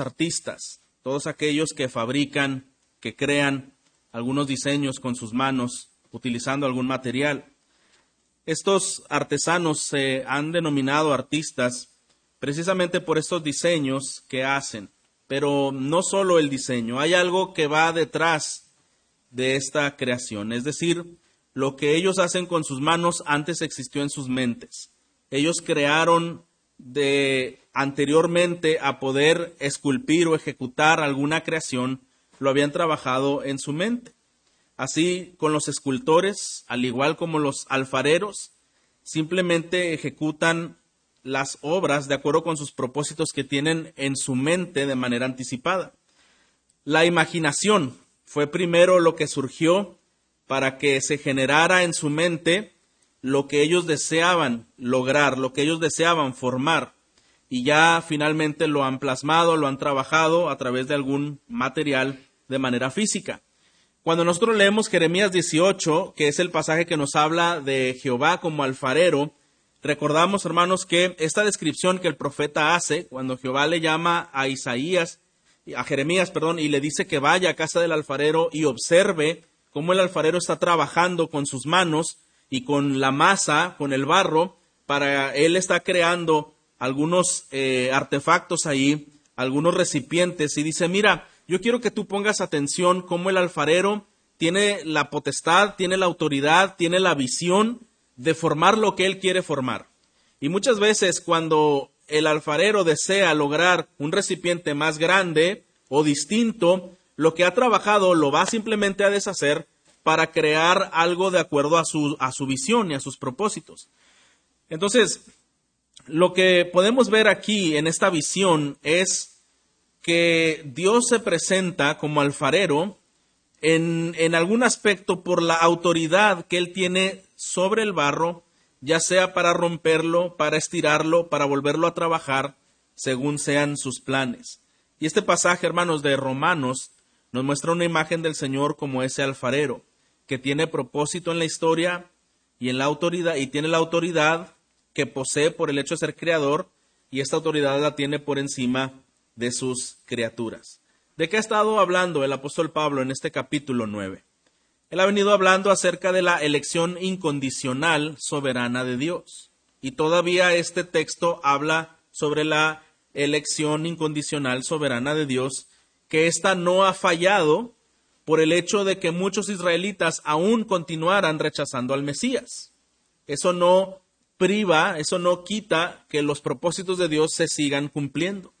artistas, todos aquellos que fabrican, que crean algunos diseños con sus manos utilizando algún material. Estos artesanos se han denominado artistas precisamente por estos diseños que hacen. Pero no solo el diseño, hay algo que va detrás de esta creación, es decir, lo que ellos hacen con sus manos antes existió en sus mentes. Ellos crearon de anteriormente a poder esculpir o ejecutar alguna creación, lo habían trabajado en su mente. Así con los escultores, al igual como los alfareros, simplemente ejecutan las obras de acuerdo con sus propósitos que tienen en su mente de manera anticipada. La imaginación fue primero lo que surgió para que se generara en su mente lo que ellos deseaban lograr, lo que ellos deseaban formar, y ya finalmente lo han plasmado, lo han trabajado a través de algún material de manera física. Cuando nosotros leemos Jeremías 18, que es el pasaje que nos habla de Jehová como alfarero, recordamos, hermanos, que esta descripción que el profeta hace, cuando Jehová le llama a Isaías, a Jeremías, perdón, y le dice que vaya a casa del alfarero y observe cómo el alfarero está trabajando con sus manos y con la masa, con el barro, para él está creando algunos eh, artefactos ahí, algunos recipientes, y dice, mira, yo quiero que tú pongas atención cómo el alfarero tiene la potestad, tiene la autoridad, tiene la visión de formar lo que él quiere formar. Y muchas veces cuando el alfarero desea lograr un recipiente más grande o distinto, lo que ha trabajado lo va simplemente a deshacer para crear algo de acuerdo a su, a su visión y a sus propósitos. Entonces, lo que podemos ver aquí en esta visión es que Dios se presenta como alfarero en, en, algún aspecto por la autoridad que Él tiene sobre el barro, ya sea para romperlo, para estirarlo, para volverlo a trabajar, según sean sus planes. Y este pasaje, hermanos, de Romanos, nos muestra una imagen del Señor como ese alfarero, que tiene propósito en la historia y en la autoridad, y tiene la autoridad que posee por el hecho de ser creador, y esta autoridad la tiene por encima de sus criaturas. ¿De qué ha estado hablando el apóstol Pablo en este capítulo 9? Él ha venido hablando acerca de la elección incondicional soberana de Dios. Y todavía este texto habla sobre la elección incondicional soberana de Dios, que ésta no ha fallado por el hecho de que muchos israelitas aún continuaran rechazando al Mesías. Eso no priva, eso no quita que los propósitos de Dios se sigan cumpliendo.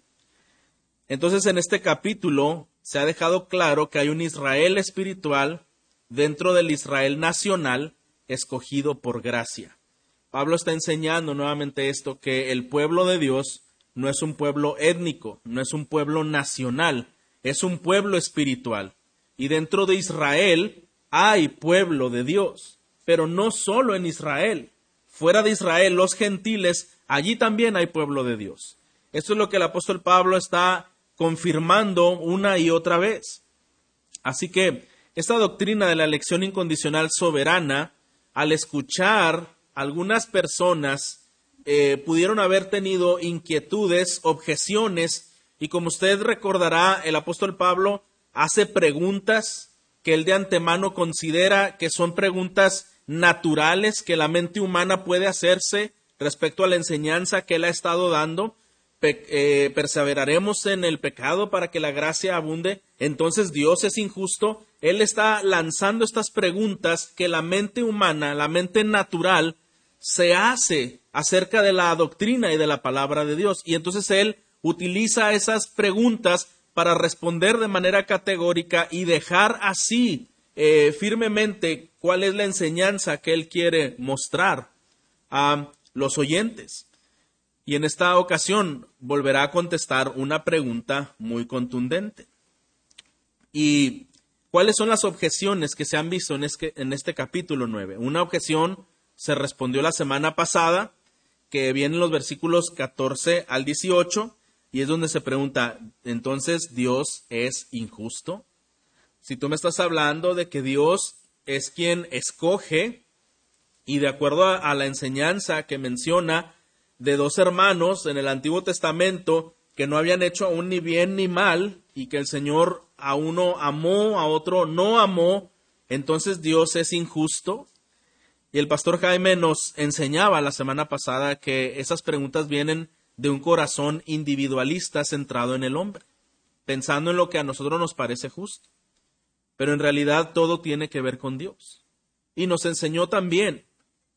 Entonces en este capítulo se ha dejado claro que hay un Israel espiritual dentro del Israel nacional escogido por gracia. Pablo está enseñando nuevamente esto, que el pueblo de Dios no es un pueblo étnico, no es un pueblo nacional, es un pueblo espiritual. Y dentro de Israel hay pueblo de Dios, pero no solo en Israel. Fuera de Israel, los gentiles, allí también hay pueblo de Dios. Esto es lo que el apóstol Pablo está confirmando una y otra vez. Así que esta doctrina de la elección incondicional soberana, al escuchar algunas personas, eh, pudieron haber tenido inquietudes, objeciones, y como usted recordará, el apóstol Pablo hace preguntas que él de antemano considera que son preguntas naturales que la mente humana puede hacerse respecto a la enseñanza que él ha estado dando, eh, perseveraremos en el pecado para que la gracia abunde, entonces Dios es injusto. Él está lanzando estas preguntas que la mente humana, la mente natural, se hace acerca de la doctrina y de la palabra de Dios. Y entonces Él utiliza esas preguntas para responder de manera categórica y dejar así eh, firmemente cuál es la enseñanza que Él quiere mostrar a los oyentes. Y en esta ocasión volverá a contestar una pregunta muy contundente. ¿Y cuáles son las objeciones que se han visto en este, en este capítulo 9? Una objeción se respondió la semana pasada, que viene en los versículos 14 al 18, y es donde se pregunta, entonces Dios es injusto. Si tú me estás hablando de que Dios es quien escoge, y de acuerdo a, la enseñanza que menciona, de dos hermanos en el Antiguo Testamento que no habían hecho aún ni bien ni mal y que el Señor a uno amó, a otro no amó, entonces Dios es injusto. Y el pastor Jaime nos enseñaba la semana pasada que esas preguntas vienen de un corazón individualista centrado en el hombre, pensando en lo que a nosotros nos parece justo. Pero en realidad todo tiene que ver con Dios. Y nos enseñó también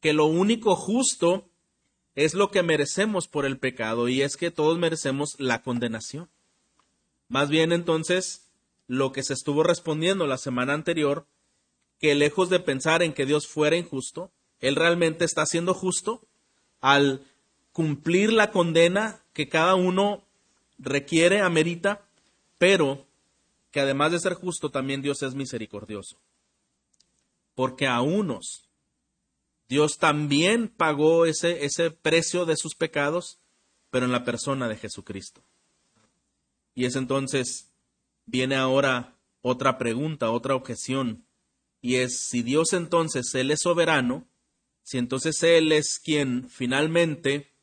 que lo único justo es lo que merecemos por el pecado y es que todos merecemos la condenación. Más bien entonces, lo que se estuvo respondiendo la semana anterior, que lejos de pensar en que Dios fuera injusto, Él realmente está siendo justo al cumplir la condena que cada uno requiere, amerita, pero que además de ser justo, también Dios es misericordioso. Porque a unos Dios también pagó ese, ese precio de sus pecados, pero en la persona de Jesucristo. Y es entonces, viene ahora otra pregunta, otra objeción, y es si Dios entonces, Él es soberano, si entonces Él es quien finalmente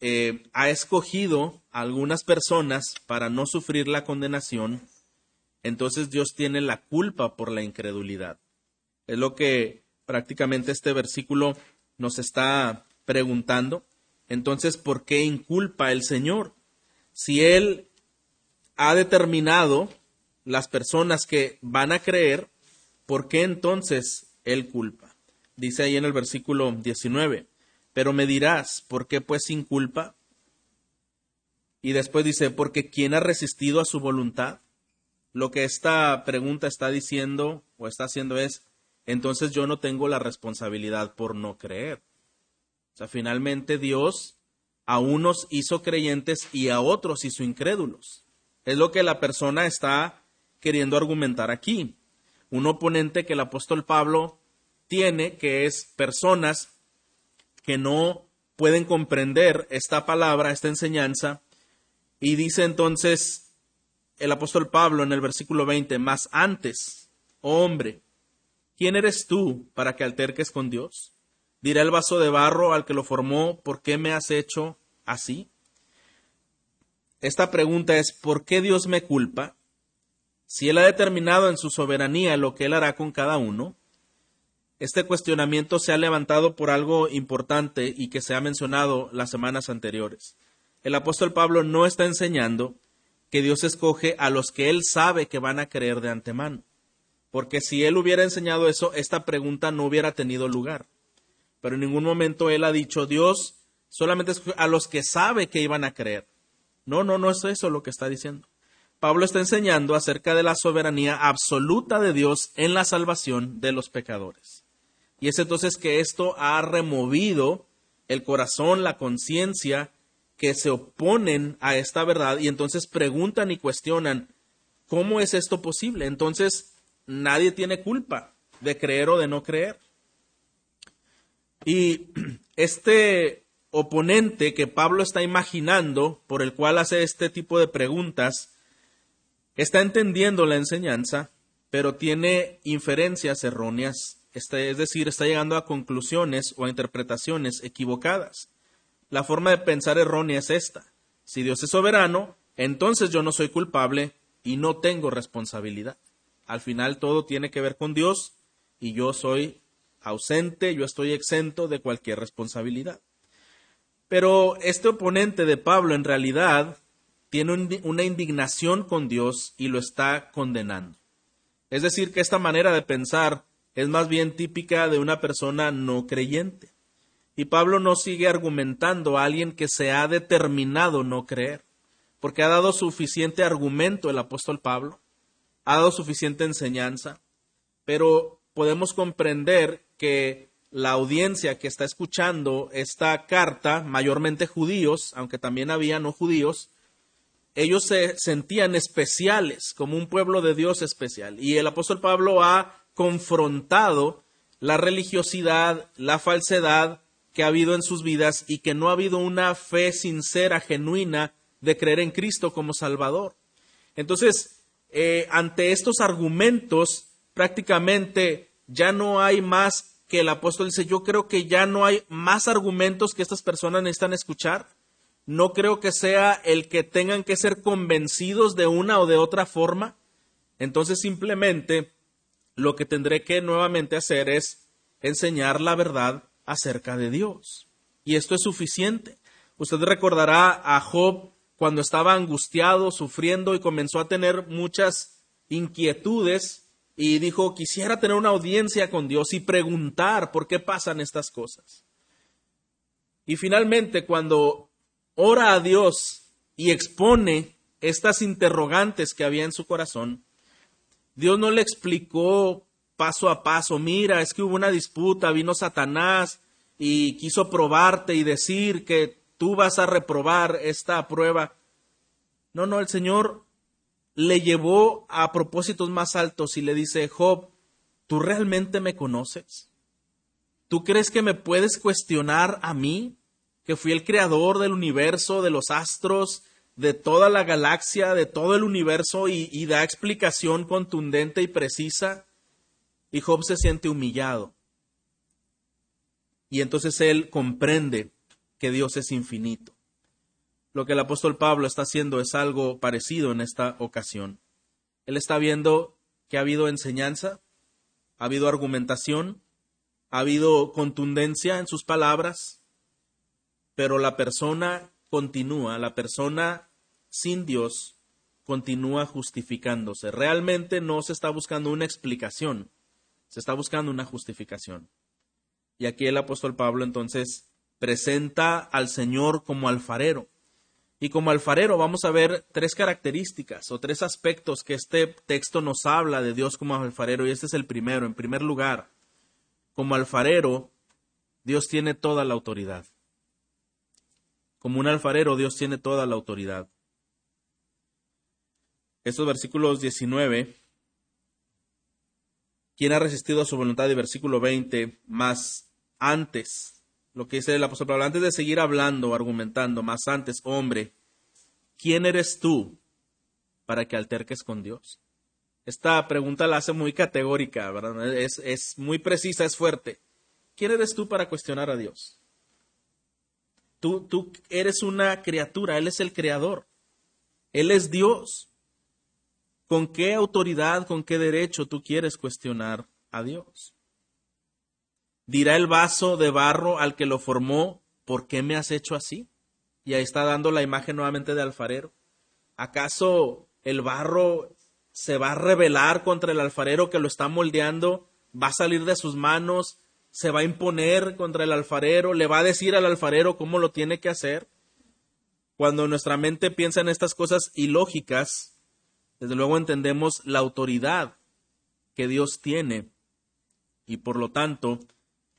eh, ha escogido a algunas personas para no sufrir la condenación, entonces Dios tiene la culpa por la incredulidad. Es lo que prácticamente este versículo nos está preguntando. Entonces, ¿por qué inculpa el Señor? Si Él ha determinado las personas que van a creer, ¿por qué entonces Él culpa? Dice ahí en el versículo 19, pero me dirás, ¿por qué pues inculpa? Y después dice, porque ¿quién ha resistido a su voluntad? Lo que esta pregunta está diciendo o está haciendo es, entonces yo no tengo la responsabilidad por no creer. O sea, finalmente Dios a unos hizo creyentes y a otros hizo incrédulos. Es lo que la persona está queriendo argumentar aquí. Un oponente que el apóstol Pablo tiene, que es personas que no pueden comprender esta palabra, esta enseñanza, y dice entonces el apóstol Pablo en el versículo 20, más antes, oh hombre, ¿Quién eres tú para que alterques con Dios? Dirá el vaso de barro al que lo formó, ¿por qué me has hecho así? Esta pregunta es, ¿por qué Dios me culpa? Si Él ha determinado en su soberanía lo que Él hará con cada uno, este cuestionamiento se ha levantado por algo importante y que se ha mencionado las semanas anteriores. El apóstol Pablo no está enseñando que Dios escoge a los que Él sabe que van a creer de antemano porque si él hubiera enseñado eso, esta pregunta no hubiera tenido lugar. Pero en ningún momento él ha dicho, Dios solamente a los que sabe que iban a creer. No, no, no es eso lo que está diciendo. Pablo está enseñando acerca de la soberanía absoluta de Dios en la salvación de los pecadores. Y es entonces que esto ha removido el corazón, la conciencia, que se oponen a esta verdad y entonces preguntan y cuestionan, ¿cómo es esto posible? Entonces, nadie tiene culpa de creer o de no creer. Y este oponente que Pablo está imaginando, por el cual hace este tipo de preguntas, está entendiendo la enseñanza, pero tiene inferencias erróneas, este, es decir, está llegando a conclusiones o a interpretaciones equivocadas. La forma de pensar errónea es esta. Si Dios es soberano, entonces yo no soy culpable y no tengo responsabilidad. Al final todo tiene que ver con Dios y yo soy ausente, yo estoy exento de cualquier responsabilidad. Pero este oponente de Pablo en realidad tiene una indignación con Dios y lo está condenando. Es decir, que esta manera de pensar es más bien típica de una persona no creyente. Y Pablo no sigue argumentando a alguien que se ha determinado no creer, porque ha dado suficiente argumento el apóstol Pablo ha dado suficiente enseñanza, pero podemos comprender que la audiencia que está escuchando esta carta, mayormente judíos, aunque también había no judíos, ellos se sentían especiales, como un pueblo de Dios especial. Y el apóstol Pablo ha confrontado la religiosidad, la falsedad que ha habido en sus vidas y que no ha habido una fe sincera, genuina, de creer en Cristo como Salvador. Entonces, eh, ante estos argumentos, prácticamente ya no hay más que el apóstol dice, yo creo que ya no hay más argumentos que estas personas necesitan escuchar. no creo que sea el que tengan que ser convencidos de una o de otra forma. Entonces simplemente lo que tendré que nuevamente hacer es enseñar la verdad acerca de Dios. Y esto es suficiente. Usted recordará a Job cuando estaba angustiado, sufriendo y comenzó a tener muchas inquietudes y dijo, quisiera tener una audiencia con Dios y preguntar por qué pasan estas cosas. Y finalmente, cuando ora a Dios y expone estas interrogantes que había en su corazón, Dios no le explicó paso a paso, mira, es que hubo una disputa, vino Satanás y quiso probarte y decir que tú vas a reprobar esta prueba. No, no, el Señor le llevó a propósitos más altos y le dice, Job, ¿tú realmente me conoces? ¿Tú crees que me puedes cuestionar a mí, que fui el creador del universo, de los astros, de toda la galaxia, de todo el universo, y, y da explicación contundente y precisa? Y Job se siente humillado. Y entonces él comprende que Dios es infinito. Lo que el apóstol Pablo está haciendo es algo parecido en esta ocasión. Él está viendo que ha habido enseñanza, ha habido argumentación, ha habido contundencia en sus palabras, pero la persona continúa, la persona sin Dios continúa justificándose. Realmente no se está buscando una explicación, se está buscando una justificación. Y aquí el apóstol Pablo entonces presenta al Señor como alfarero. Y como alfarero vamos a ver tres características o tres aspectos que este texto nos habla de Dios como alfarero y este es el primero. En primer lugar, como alfarero, Dios tiene toda la autoridad. Como un alfarero, Dios tiene toda la autoridad. Estos versículos 19 ¿Quién ha resistido a su voluntad? Y versículo 20, más antes, lo que dice el apóstol Pablo, antes de seguir hablando, argumentando, más antes, hombre, ¿quién eres tú para que alterques con Dios? Esta pregunta la hace muy categórica, ¿verdad? Es, es muy precisa, es fuerte. ¿Quién eres tú para cuestionar a Dios? Tú, tú eres una criatura, Él es el creador. Él es Dios. ¿Con qué autoridad, con qué derecho tú quieres cuestionar a Dios? Dirá el vaso de barro al que lo formó, ¿por qué me has hecho así? Y ahí está dando la imagen nuevamente de alfarero. ¿Acaso el barro se va a rebelar contra el alfarero que lo está moldeando? ¿Va a salir de sus manos? ¿Se va a imponer contra el alfarero? ¿Le va a decir al alfarero cómo lo tiene que hacer? Cuando nuestra mente piensa en estas cosas ilógicas, desde luego entendemos la autoridad que Dios tiene y por lo tanto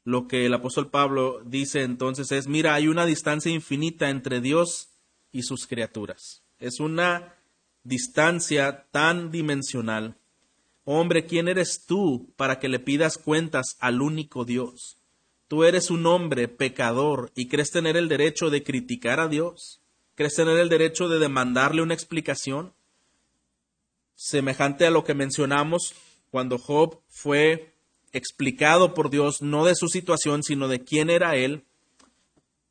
lo que el apóstol Pablo dice entonces es, mira, hay una distancia infinita entre Dios y sus criaturas. Es una distancia tan dimensional. Hombre, ¿quién eres tú para que le pidas cuentas al único Dios? Tú eres un hombre pecador y crees tener el derecho de criticar a Dios. ¿Crees tener el derecho de demandarle una explicación? Semejante a lo que mencionamos cuando Job fue explicado por Dios no de su situación, sino de quién era él.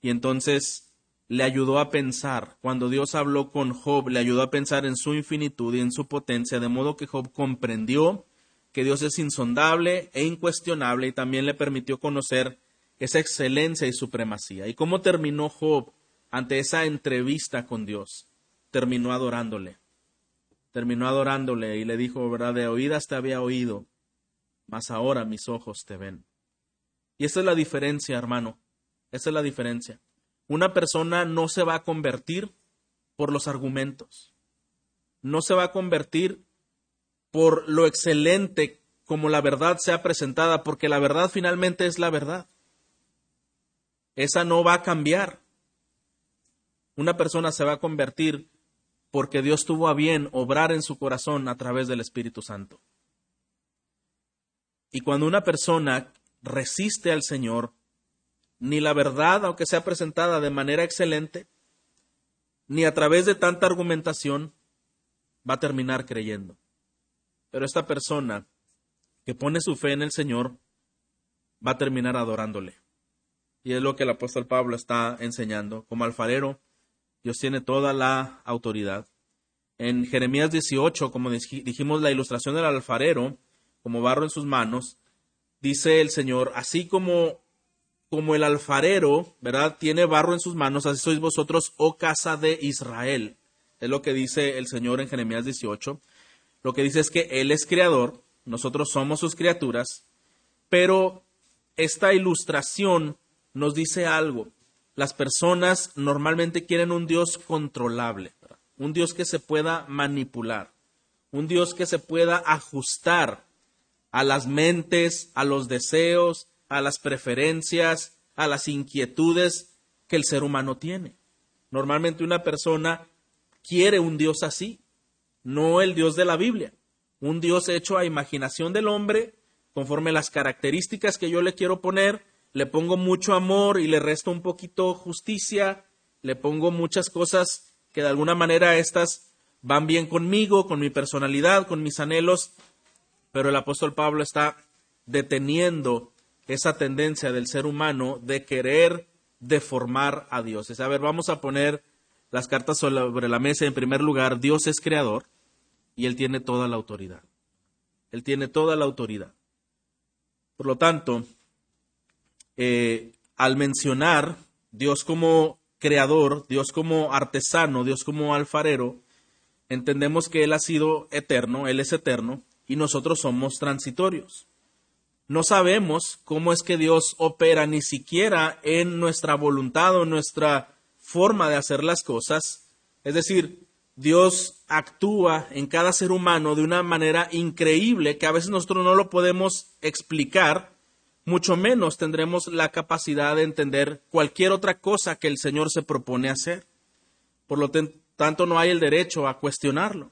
Y entonces le ayudó a pensar, cuando Dios habló con Job, le ayudó a pensar en su infinitud y en su potencia, de modo que Job comprendió que Dios es insondable e incuestionable y también le permitió conocer esa excelencia y supremacía. ¿Y cómo terminó Job ante esa entrevista con Dios? Terminó adorándole terminó adorándole y le dijo, verdad, de oídas te había oído, mas ahora mis ojos te ven. Y esa es la diferencia, hermano, esa es la diferencia. Una persona no se va a convertir por los argumentos, no se va a convertir por lo excelente como la verdad sea presentada, porque la verdad finalmente es la verdad. Esa no va a cambiar. Una persona se va a convertir porque Dios tuvo a bien obrar en su corazón a través del Espíritu Santo. Y cuando una persona resiste al Señor, ni la verdad, aunque sea presentada de manera excelente, ni a través de tanta argumentación, va a terminar creyendo. Pero esta persona que pone su fe en el Señor va a terminar adorándole. Y es lo que el apóstol Pablo está enseñando. Como alfarero, Dios tiene toda la autoridad. En Jeremías 18, como dijimos, la ilustración del alfarero, como barro en sus manos, dice el Señor, así como, como el alfarero, ¿verdad? Tiene barro en sus manos, así sois vosotros, oh casa de Israel. Es lo que dice el Señor en Jeremías 18. Lo que dice es que Él es creador, nosotros somos sus criaturas, pero esta ilustración nos dice algo. Las personas normalmente quieren un Dios controlable, un Dios que se pueda manipular, un Dios que se pueda ajustar a las mentes, a los deseos, a las preferencias, a las inquietudes que el ser humano tiene. Normalmente una persona quiere un Dios así, no el Dios de la Biblia, un Dios hecho a imaginación del hombre, conforme las características que yo le quiero poner, le pongo mucho amor y le resto un poquito justicia, le pongo muchas cosas que de alguna manera estas van bien conmigo, con mi personalidad, con mis anhelos, pero el apóstol Pablo está deteniendo esa tendencia del ser humano de querer deformar a Dios. Es, a ver, vamos a poner las cartas sobre la mesa. En primer lugar, Dios es creador y Él tiene toda la autoridad. Él tiene toda la autoridad. Por lo tanto, eh, al mencionar Dios como creador, Dios como artesano, Dios como alfarero, entendemos que Él ha sido eterno, Él es eterno, y nosotros somos transitorios. No sabemos cómo es que Dios opera ni siquiera en nuestra voluntad o en nuestra forma de hacer las cosas. Es decir, Dios actúa en cada ser humano de una manera increíble que a veces nosotros no lo podemos explicar, mucho menos tendremos la capacidad de entender cualquier otra cosa que el Señor se propone hacer. Por lo tanto, no hay el derecho a cuestionarlo.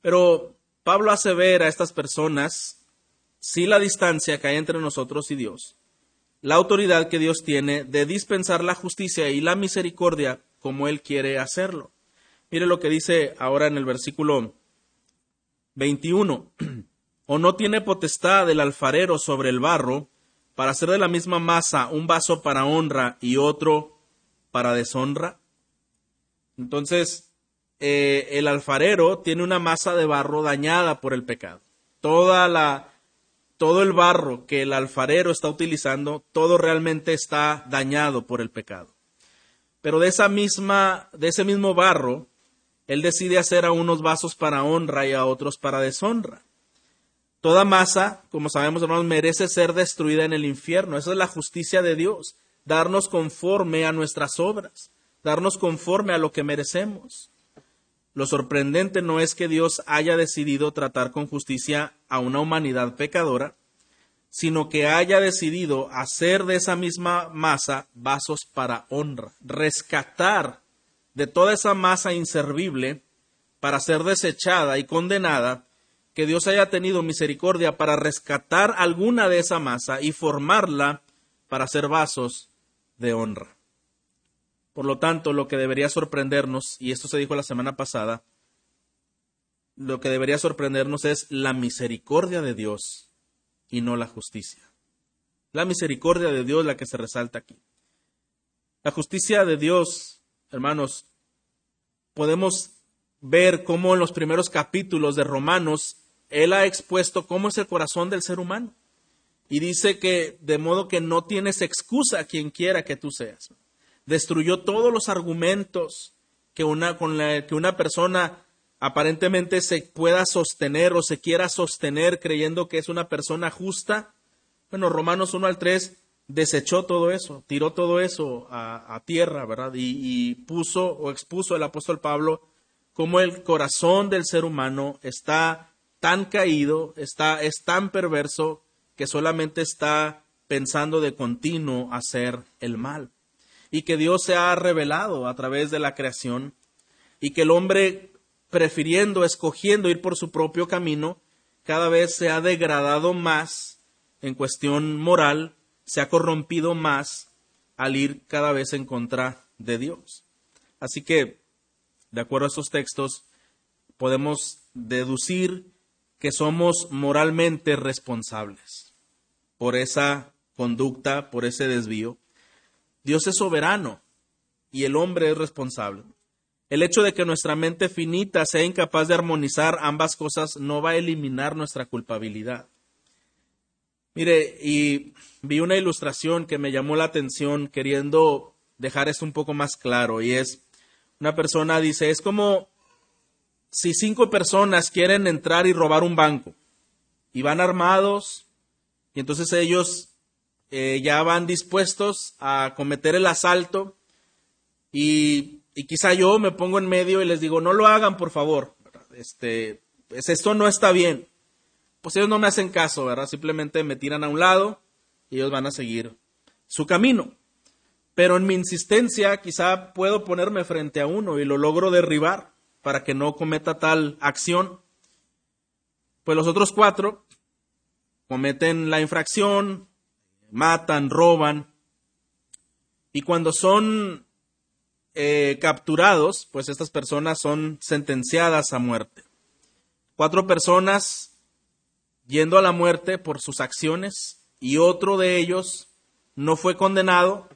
Pero Pablo hace ver a estas personas, sí la distancia que hay entre nosotros y Dios, la autoridad que Dios tiene de dispensar la justicia y la misericordia como Él quiere hacerlo. Mire lo que dice ahora en el versículo 21. ¿O no tiene potestad el alfarero sobre el barro para hacer de la misma masa un vaso para honra y otro para deshonra? Entonces, eh, el alfarero tiene una masa de barro dañada por el pecado. Toda la, todo el barro que el alfarero está utilizando, todo realmente está dañado por el pecado. Pero de esa misma, de ese mismo barro, él decide hacer a unos vasos para honra y a otros para deshonra. Toda masa, como sabemos, hermanos, merece ser destruida en el infierno. Esa es la justicia de Dios, darnos conforme a nuestras obras, darnos conforme a lo que merecemos. Lo sorprendente no es que Dios haya decidido tratar con justicia a una humanidad pecadora, sino que haya decidido hacer de esa misma masa vasos para honra, rescatar de toda esa masa inservible para ser desechada y condenada, que Dios haya tenido misericordia para rescatar alguna de esa masa y formarla para ser vasos de honra. Por lo tanto, lo que debería sorprendernos, y esto se dijo la semana pasada, lo que debería sorprendernos es la misericordia de Dios y no la justicia. La misericordia de Dios la que se resalta aquí. La justicia de Dios, hermanos, podemos ver cómo en los primeros capítulos de Romanos Él ha expuesto cómo es el corazón del ser humano. Y dice que de modo que no tienes excusa quien quiera que tú seas destruyó todos los argumentos que una, con que una persona aparentemente se pueda sostener o se quiera sostener creyendo que es una persona justa. Bueno, Romanos 1 al 3 desechó todo eso, tiró todo eso a, tierra, ¿verdad? Y, y, puso o expuso el apóstol Pablo cómo el corazón del ser humano está tan caído, está, es tan perverso que solamente está pensando de continuo hacer el mal y que Dios se ha revelado a través de la creación y que el hombre, prefiriendo, escogiendo ir por su propio camino, cada vez se ha degradado más en cuestión moral, se ha corrompido más al ir cada vez en contra de Dios. Así que, de acuerdo a estos textos, podemos deducir que somos moralmente responsables por esa conducta, por ese desvío, Dios es soberano y el hombre es responsable. El hecho de que nuestra mente finita sea incapaz de armonizar ambas cosas no va a eliminar nuestra culpabilidad. Mire, y vi una ilustración que me llamó la atención queriendo dejar esto un poco más claro y es, una persona dice, es como si cinco personas quieren entrar y robar un banco y van armados y entonces ellos eh, ya van dispuestos a cometer el asalto y, quizá yo me pongo en medio y les digo, no lo hagan, por favor. Este, pues esto no está bien. Pues ellos no me hacen caso, ¿verdad? Simplemente me tiran a un lado y ellos van a seguir su camino. Pero en mi insistencia quizá puedo ponerme frente a uno y lo logro derribar para que no cometa tal acción. Pues los otros cuatro cometen la infracción, matan, roban, y cuando son eh, capturados, pues estas personas son sentenciadas a muerte. Cuatro personas yendo a la muerte por sus acciones y otro de ellos no fue condenado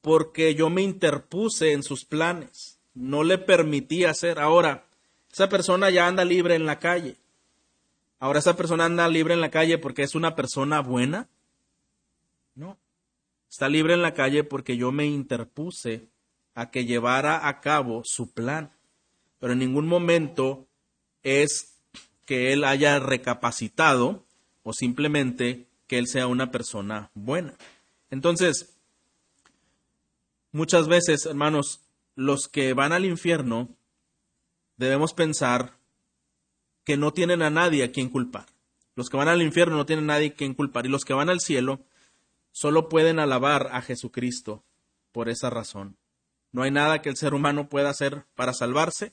porque yo me interpuse en sus planes, no le permití hacer. Ahora, esa persona ya anda libre en la calle. Ahora, esa persona anda libre en la calle porque es una persona buena. No. Está libre en la calle porque yo me interpuse a que llevara a cabo su plan. Pero en ningún momento es que él haya recapacitado o simplemente que él sea una persona buena. Entonces, muchas veces, hermanos, los que van al infierno debemos pensar que no tienen a nadie a quien culpar. Los que van al infierno no tienen a nadie a quien culpar. Y los que van al cielo solo pueden alabar a Jesucristo por esa razón. No hay nada que el ser humano pueda hacer para salvarse,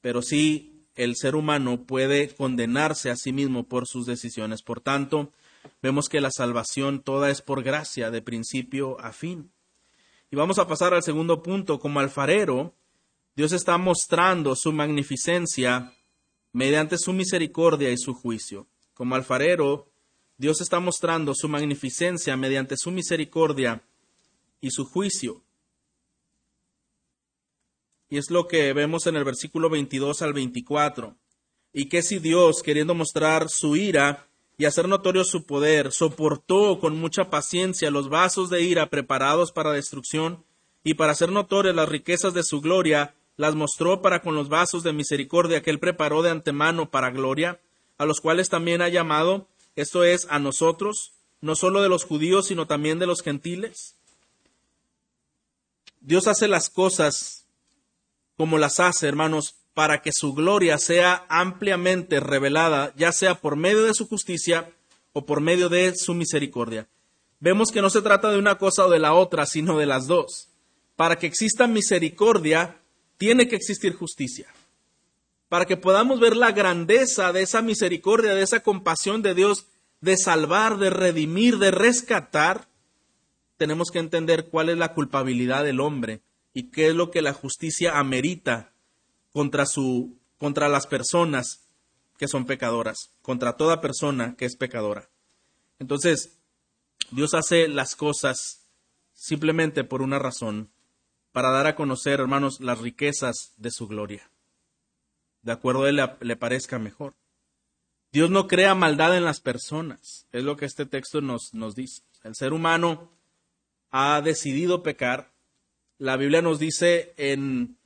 pero sí el ser humano puede condenarse a sí mismo por sus decisiones. Por tanto, vemos que la salvación toda es por gracia, de principio a fin. Y vamos a pasar al segundo punto. Como alfarero, Dios está mostrando su magnificencia mediante su misericordia y su juicio. Como alfarero, Dios está mostrando su magnificencia mediante su misericordia y su juicio. Y es lo que vemos en el versículo 22 al 24. Y que si Dios, queriendo mostrar su ira y hacer notorio su poder, soportó con mucha paciencia los vasos de ira preparados para destrucción, y para hacer notorias las riquezas de su gloria, las mostró para con los vasos de misericordia que él preparó de antemano para gloria, a los cuales también ha llamado, esto es, a nosotros, no solo de los judíos, sino también de los gentiles. Dios hace las cosas como las hace, hermanos, para que su gloria sea ampliamente revelada, ya sea por medio de su justicia o por medio de su misericordia. Vemos que no se trata de una cosa o de la otra, sino de las dos. Para que exista misericordia, tiene que existir justicia. Para que podamos ver la grandeza de esa misericordia, de esa compasión de Dios, de salvar, de redimir, de rescatar, tenemos que entender cuál es la culpabilidad del hombre y qué es lo que la justicia amerita contra su contra las personas que son pecadoras, contra toda persona que es pecadora. Entonces, Dios hace las cosas simplemente por una razón, para dar a conocer, hermanos, las riquezas de su gloria. De acuerdo a él le parezca mejor. Dios no crea maldad en las personas, es lo que este texto nos, nos dice. El ser humano ha decidido pecar la Biblia nos dice en,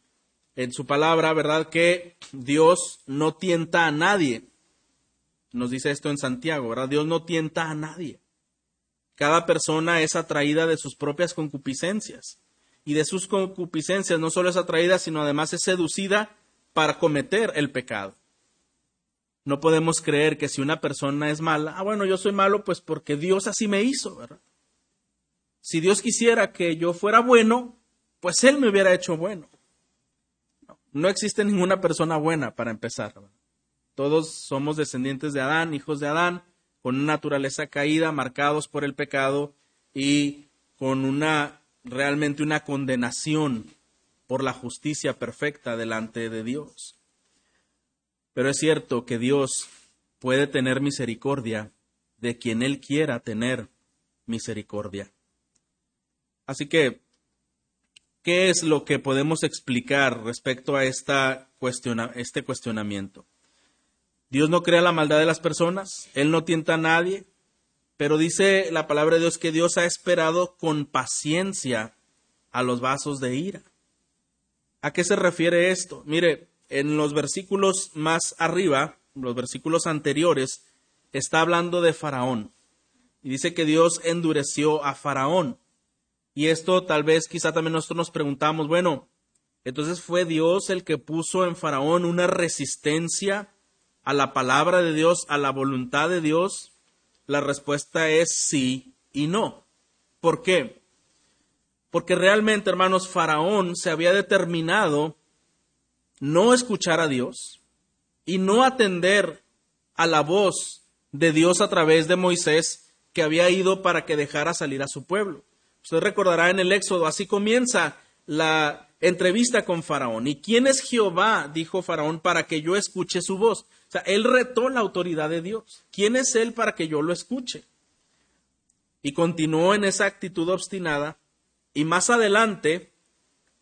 en su palabra, ¿verdad?, que Dios no tienta a nadie. Nos dice esto en Santiago, ¿verdad? Dios no tienta a nadie. Cada persona es atraída de sus propias concupiscencias. Y de sus concupiscencias no solo es atraída, sino además es seducida para cometer el pecado. No podemos creer que si una persona es mala, ah, bueno, yo soy malo pues porque Dios así me hizo, ¿verdad? Si Dios quisiera que yo fuera bueno, pues él me hubiera hecho bueno. No, existe ninguna persona buena para empezar. Todos somos descendientes de Adán, hijos de Adán, con una naturaleza caída, marcados por el pecado y con una realmente una condenación por la justicia perfecta delante de Dios. Pero es cierto que Dios puede tener misericordia de quien Él quiera tener misericordia. Así que ¿qué es lo que podemos explicar respecto a esta este cuestionamiento? Dios no crea la maldad de las personas, Él no tienta a nadie, pero dice la palabra de Dios que Dios ha esperado con paciencia a los vasos de ira. ¿A qué se refiere esto? Mire, en los versículos más arriba, los versículos anteriores, está hablando de Faraón. Y dice que Dios endureció a Faraón. Y esto tal vez quizá también nosotros nos preguntamos, bueno, entonces fue Dios el que puso en Faraón una resistencia a la palabra de Dios, a la voluntad de Dios. La respuesta es sí y no. ¿Por qué? Porque realmente, hermanos, Faraón se había determinado no escuchar a Dios y no atender a la voz de Dios a través de Moisés que había ido para que dejara salir a su pueblo. Usted recordará en el Éxodo, así comienza la entrevista con Faraón. ¿Y quién es Jehová? dijo Faraón, para que yo escuche su voz. O sea, él retó la autoridad de Dios. ¿Quién es él para que yo lo escuche? Y continuó en esa actitud obstinada. Y más adelante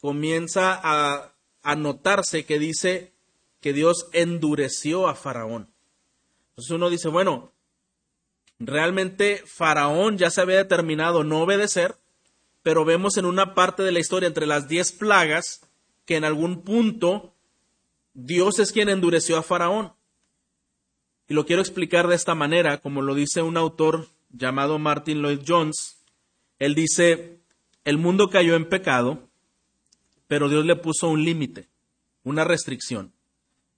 comienza a, a notarse que dice que Dios endureció a Faraón. Entonces uno dice, bueno, realmente Faraón ya se había determinado no obedecer, pero vemos en una parte de la historia entre las diez plagas que en algún punto Dios es quien endureció a Faraón. Y lo quiero explicar de esta manera, como lo dice un autor llamado Martin Lloyd Jones. Él dice, el mundo cayó en pecado, pero Dios le puso un límite, una restricción.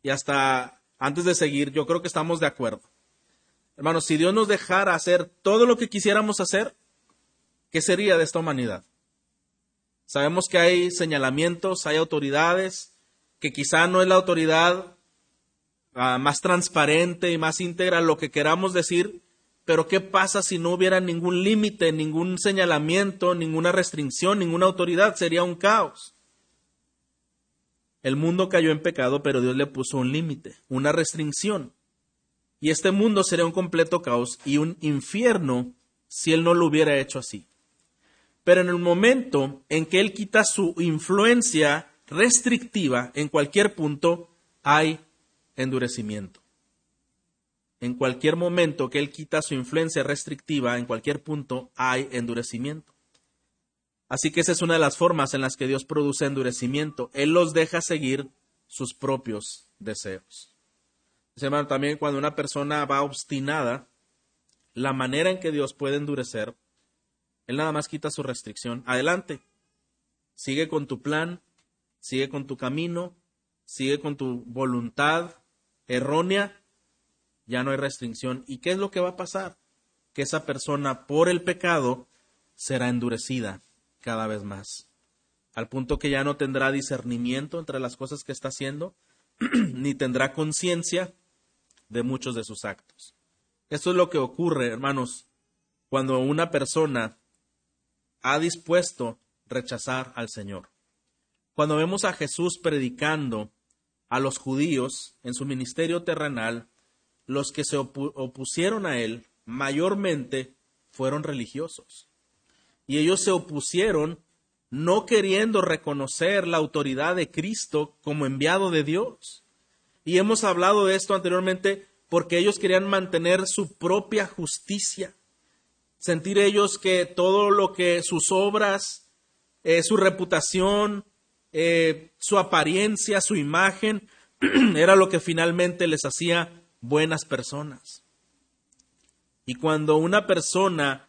Y hasta antes de seguir, yo creo que estamos de acuerdo. Hermanos, si Dios nos dejara hacer todo lo que quisiéramos hacer, ¿qué sería de esta humanidad? Sabemos que hay señalamientos, hay autoridades, que quizá no es la autoridad ah, más transparente y más íntegra lo que queramos decir, pero ¿qué pasa si no hubiera ningún límite, ningún señalamiento, ninguna restricción, ninguna autoridad? Sería un caos. El mundo cayó en pecado, pero Dios le puso un límite, una restricción. Y este mundo sería un completo caos y un infierno si Él no lo hubiera hecho así. Pero en el momento en que Él quita su influencia restrictiva en cualquier punto, hay endurecimiento. En cualquier momento que Él quita su influencia restrictiva, en cualquier punto, hay endurecimiento. Así que esa es una de las formas en las que Dios produce endurecimiento. Él los deja seguir sus propios deseos. hermano, también cuando una persona va obstinada, la manera en que Dios puede endurecer, Él nada más quita su restricción. Adelante. Sigue con tu plan, sigue con tu camino, sigue con tu voluntad errónea, ya no hay restricción. ¿Y qué es lo que va a pasar? Que esa persona por el pecado será endurecida cada vez más, al punto que ya no tendrá discernimiento entre las cosas que está haciendo, ni tendrá conciencia de muchos de sus actos. Esto es lo que ocurre, hermanos, cuando una persona ha dispuesto rechazar al Señor. Cuando vemos a Jesús predicando a los judíos en su ministerio terrenal, los que se opusieron a él mayormente fueron religiosos y ellos se opusieron no queriendo reconocer la autoridad de Cristo como enviado de Dios. Y hemos hablado de esto anteriormente porque ellos querían mantener su propia justicia, sentir ellos que todo lo que sus obras, eh, su reputación, eh, su apariencia, su imagen, era lo que finalmente les hacía buenas personas. Y cuando una persona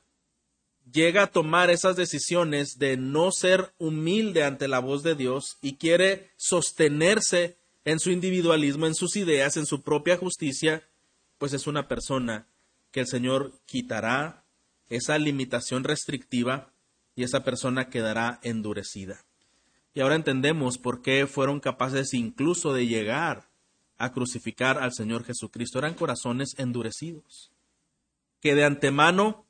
llega a tomar esas decisiones de no ser humilde ante la voz de Dios y quiere sostenerse en su individualismo, en sus ideas, en su propia justicia, pues es una persona que el Señor quitará esa limitación restrictiva y esa persona quedará endurecida. Y ahora entendemos por qué fueron capaces incluso de llegar a crucificar al Señor Jesucristo. Eran corazones endurecidos, que de antemano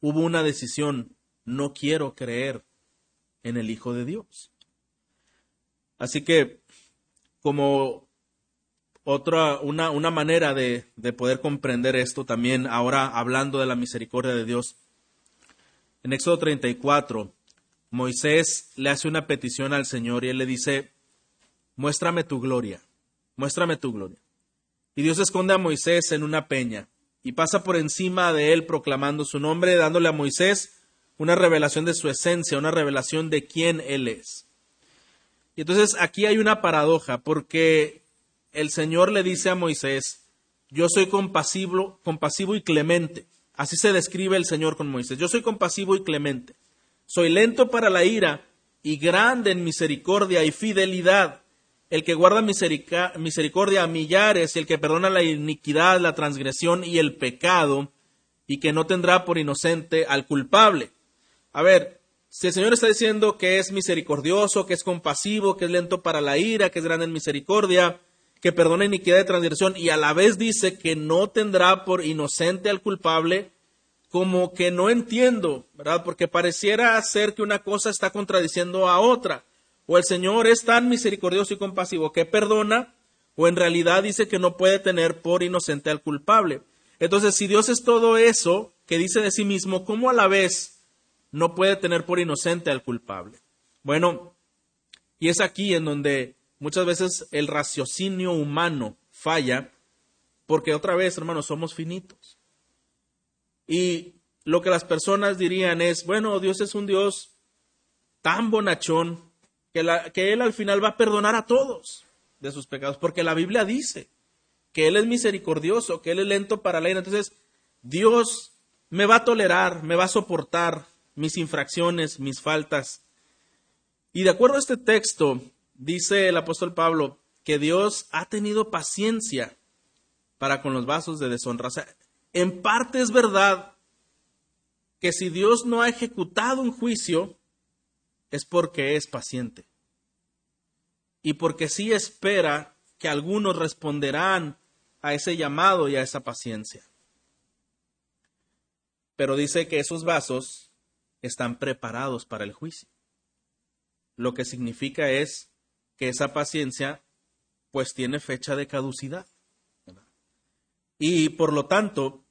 hubo una decisión, no quiero creer en el Hijo de Dios. Así que, como otra, una, una manera de, de poder comprender esto también, ahora hablando de la misericordia de Dios, en Éxodo 34, Moisés le hace una petición al Señor y él le dice, muéstrame tu gloria, muéstrame tu gloria. Y Dios esconde a Moisés en una peña y pasa por encima de él proclamando su nombre, dándole a Moisés una revelación de su esencia, una revelación de quién él es. Y entonces aquí hay una paradoja, porque el Señor le dice a Moisés, yo soy compasivo, compasivo y clemente. Así se describe el Señor con Moisés. Yo soy compasivo y clemente. Soy lento para la ira y grande en misericordia y fidelidad. El que guarda misericordia a millares y el que perdona la iniquidad, la transgresión y el pecado y que no tendrá por inocente al culpable. A ver, si el Señor está diciendo que es misericordioso, que es compasivo, que es lento para la ira, que es grande en misericordia, que perdona iniquidad de transgresión y a la vez dice que no tendrá por inocente al culpable, como que no entiendo, ¿verdad? Porque pareciera ser que una cosa está contradiciendo a otra. O el Señor es tan misericordioso y compasivo que perdona, o en realidad dice que no puede tener por inocente al culpable. Entonces, si Dios es todo eso que dice de sí mismo, ¿cómo a la vez no puede tener por inocente al culpable. Bueno, y es aquí en donde muchas veces el raciocinio humano falla, porque otra vez, hermanos, somos finitos. Y lo que las personas dirían es, bueno, Dios es un Dios tan bonachón que, que Él al final va a perdonar a todos de sus pecados, porque la Biblia dice que Él es misericordioso, que Él es lento para la ira. Entonces, Dios me va a tolerar, me va a soportar, mis infracciones, mis faltas. Y de acuerdo a este texto, dice el apóstol Pablo que Dios ha tenido paciencia para con los vasos de deshonra. en parte es verdad que si Dios no ha ejecutado un juicio, es porque es paciente. Y porque sí espera que algunos responderán a ese llamado y a esa paciencia. Pero dice que esos vasos están preparados para el juicio. Lo que significa es que esa paciencia pues tiene fecha de caducidad. Y por lo tanto,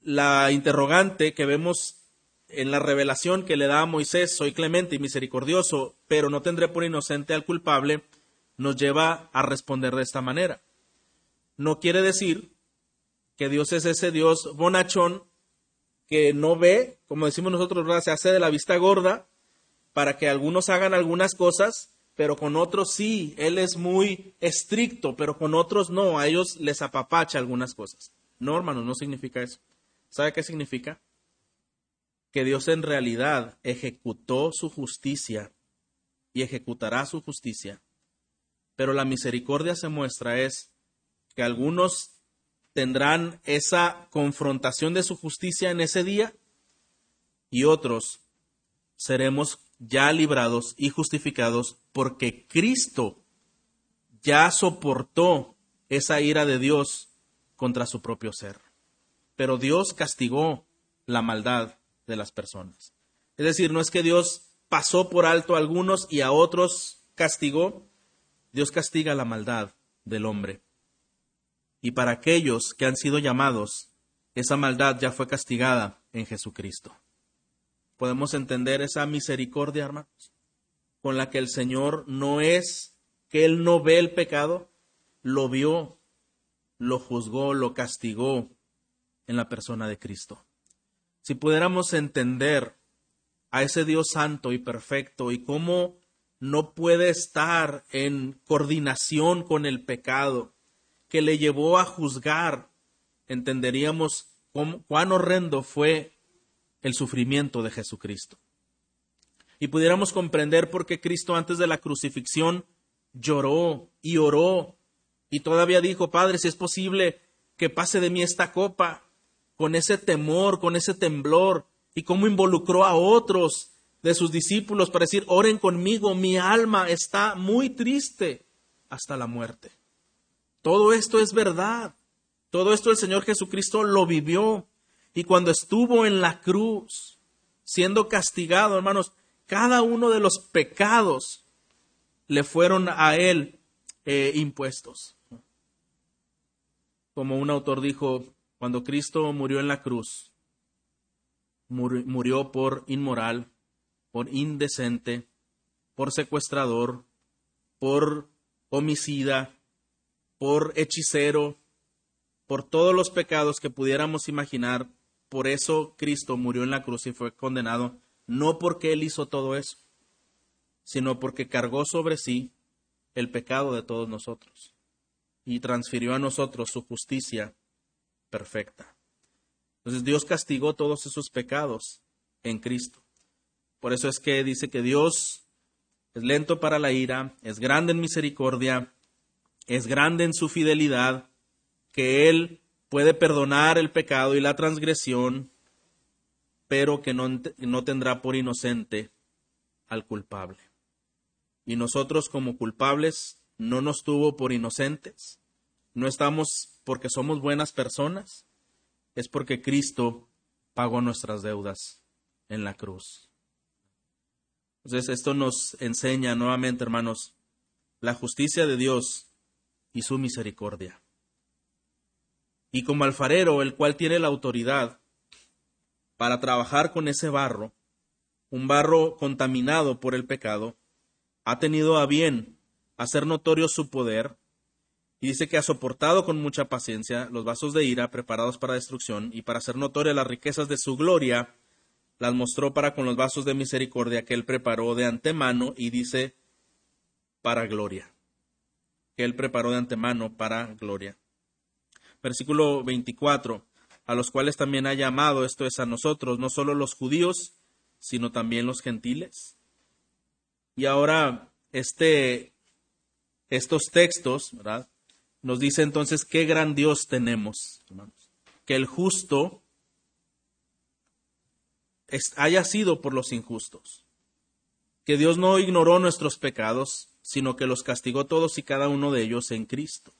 la interrogante que vemos en la revelación que le da a Moisés, soy clemente y misericordioso, pero no tendré por inocente al culpable, nos lleva a responder de esta manera. No quiere decir que Dios es ese Dios bonachón que no ve, como decimos nosotros, se hace de la vista gorda para que algunos hagan algunas cosas, pero con otros sí, Él es muy estricto, pero con otros no, a ellos les apapacha algunas cosas. No, hermanos, no significa eso. ¿Sabe qué significa? Que Dios en realidad ejecutó su justicia y ejecutará su justicia, pero la misericordia se muestra es que algunos tendrán esa confrontación de su justicia en ese día y otros seremos ya librados y justificados porque Cristo ya soportó esa ira de Dios contra su propio ser. Pero Dios castigó la maldad de las personas. Es decir, no es que Dios pasó por alto a algunos y a otros castigó. Dios castiga la maldad del hombre. Y para aquellos que han sido llamados, esa maldad ya fue castigada en Jesucristo. Podemos entender esa misericordia, hermanos, con la que el Señor no es que Él no ve el pecado, lo vio, lo juzgó, lo castigó en la persona de Cristo. Si pudiéramos entender a ese Dios santo y perfecto y cómo no puede estar en coordinación con el pecado, que le llevó a juzgar, entenderíamos cuán horrendo fue el sufrimiento de Jesucristo. Y pudiéramos comprender por qué Cristo antes de la crucifixión lloró y oró y todavía dijo, Padre, si es posible que pase de mí esta copa, con ese temor, con ese temblor, y cómo involucró a otros de sus discípulos para decir, oren conmigo, mi alma está muy triste hasta la muerte. Todo esto es verdad. Todo esto el Señor Jesucristo lo vivió. Y cuando estuvo en la cruz, siendo castigado, hermanos, cada uno de los pecados le fueron a él eh, impuestos. Como un autor dijo, cuando Cristo murió en la cruz, murió por inmoral, por indecente, por secuestrador, por homicida, por hechicero, por todos los pecados que pudiéramos imaginar. Por eso Cristo murió en la cruz y fue condenado, no porque Él hizo todo eso, sino porque cargó sobre sí el pecado de todos nosotros y transfirió a nosotros su justicia perfecta. Entonces Dios castigó todos esos pecados en Cristo. Por eso es que dice que Dios es lento para la ira, es grande en misericordia, es grande en su fidelidad, que Él puede perdonar el pecado y la transgresión, pero que no, no tendrá por inocente al culpable. Y nosotros como culpables no nos tuvo por inocentes, no estamos porque somos buenas personas, es porque Cristo pagó nuestras deudas en la cruz. Entonces esto nos enseña nuevamente, hermanos, la justicia de Dios y su misericordia. Y como alfarero, el cual tiene la autoridad para trabajar con ese barro, un barro contaminado por el pecado, ha tenido a bien hacer notorio su poder, y dice que ha soportado con mucha paciencia los vasos de ira preparados para destrucción, y para hacer notorias las riquezas de su gloria, las mostró para con los vasos de misericordia que él preparó de antemano, y dice para gloria, que él preparó de antemano para gloria. Versículo 24, a los cuales también ha llamado, esto es a nosotros, no solo los judíos, sino también los gentiles. Y ahora, este, estos textos. Nos dice entonces qué gran Dios tenemos, hermanos. Que el justo haya sido por los injustos. Que Dios no ignoró nuestros pecados, sino que los castigó todos y cada uno de ellos en Cristo.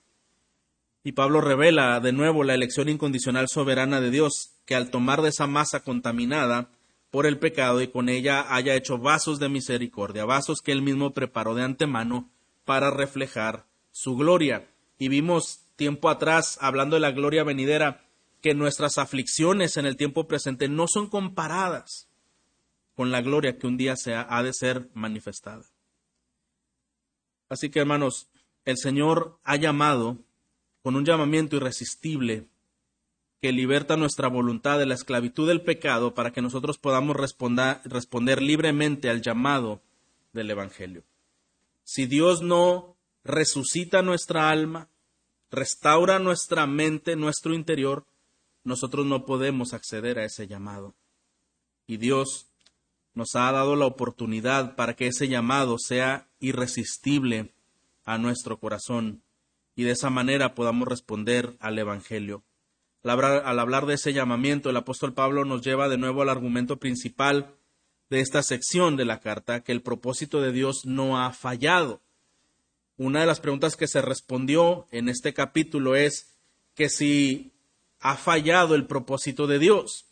Y Pablo revela de nuevo la elección incondicional soberana de Dios, que al tomar de esa masa contaminada, por el pecado y con ella haya hecho vasos de misericordia, vasos que él mismo preparó de antemano para reflejar su gloria. Y vimos tiempo atrás, hablando de la gloria venidera, que nuestras aflicciones en el tiempo presente no son comparadas con la gloria que un día se ha de ser manifestada. Así que hermanos, el Señor ha llamado con un llamamiento irresistible que liberta nuestra voluntad de la esclavitud del pecado para que nosotros podamos responder, responder libremente al llamado del Evangelio. Si Dios no resucita nuestra alma, restaura nuestra mente, nuestro interior, nosotros no podemos acceder a ese llamado. Y Dios nos ha dado la oportunidad para que ese llamado sea irresistible a nuestro corazón y de esa manera podamos responder al Evangelio. Al hablar, de ese llamamiento, el apóstol Pablo nos lleva de nuevo al argumento principal de esta sección de la carta, que el propósito de Dios no ha fallado. Una de las preguntas que se respondió en este capítulo es que si ha fallado el propósito de Dios,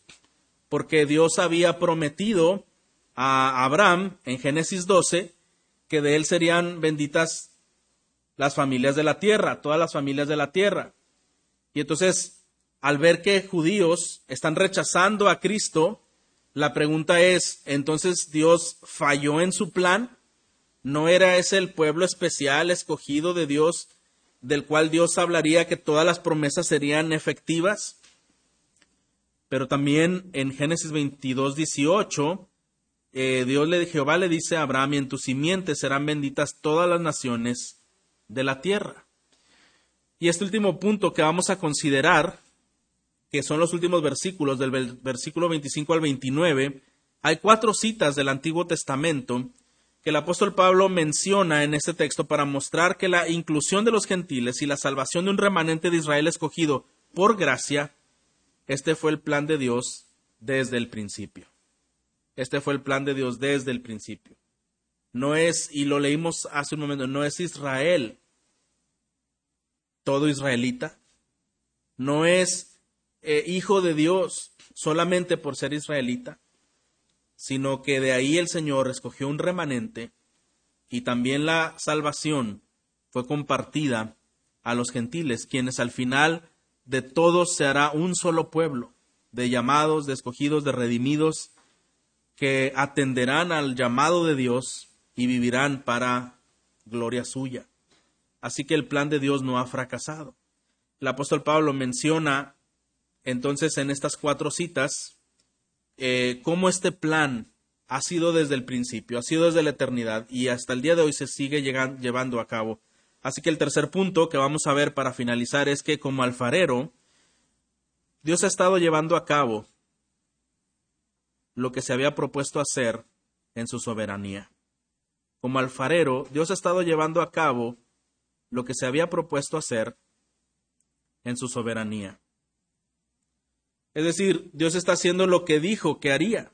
porque Dios había prometido a Abraham en Génesis 12 que de él serían benditas las familias de la tierra, todas las familias de la tierra. Y entonces al ver que judíos están rechazando a Cristo, la pregunta es, entonces Dios falló en su plan? ¿No era ese el pueblo especial escogido de Dios del cual Dios hablaría que todas las promesas serían efectivas? Pero también en Génesis 22, 18, eh, Dios le, Jehová le dice a Abraham, y en tu simiente serán benditas todas las naciones de la tierra. Y este último punto que vamos a considerar que son los últimos versículos del versículo 25 al 29, hay cuatro citas del Antiguo Testamento que el apóstol Pablo menciona en este texto para mostrar que la inclusión de los gentiles y la salvación de un remanente de Israel escogido por gracia, este fue el plan de Dios desde el principio. Este fue el plan de Dios desde el principio. No es, y lo leímos hace un momento, no es Israel todo israelita, no es eh, hijo de Dios solamente por ser israelita, sino que de ahí el Señor escogió un remanente y también la salvación fue compartida a los gentiles, quienes al final de todos se hará un solo pueblo, de llamados, de escogidos, de redimidos, que atenderán al llamado de Dios y vivirán para gloria suya. Así que el plan de Dios no ha fracasado. El apóstol Pablo menciona entonces en estas cuatro citas eh, cómo este plan ha sido desde el principio, ha sido desde la eternidad y hasta el día de hoy se sigue llevando a cabo. Así que el tercer punto que vamos a ver para finalizar es que como alfarero, Dios ha estado llevando a cabo lo que se había propuesto hacer en su soberanía. Como alfarero, Dios ha estado llevando a cabo lo que se había propuesto hacer en su soberanía. Es decir, Dios está haciendo lo que dijo que haría.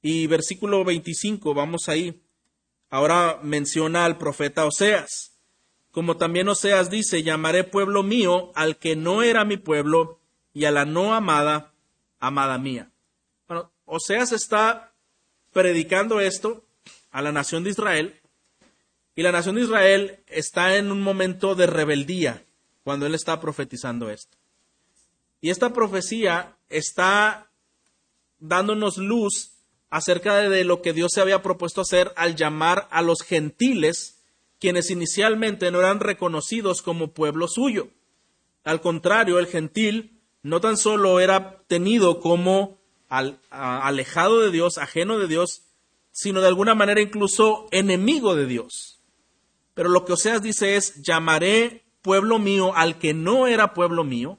Y versículo 25, vamos ahí. Ahora menciona al profeta Oseas. Como también Oseas dice, llamaré pueblo mío al que no era mi pueblo y a la no amada, amada mía. Bueno, Oseas está predicando esto a la nación de Israel y la nación de Israel está en un momento de rebeldía cuando él está profetizando esto. Y esta profecía está dándonos luz acerca de lo que Dios se había propuesto hacer al llamar a los gentiles, quienes inicialmente no eran reconocidos como pueblo suyo. Al contrario, el gentil no tan solo era tenido como alejado de Dios, ajeno de Dios, sino de alguna manera incluso enemigo de Dios. Pero lo que Oseas dice es, llamaré pueblo mío al que no era pueblo mío,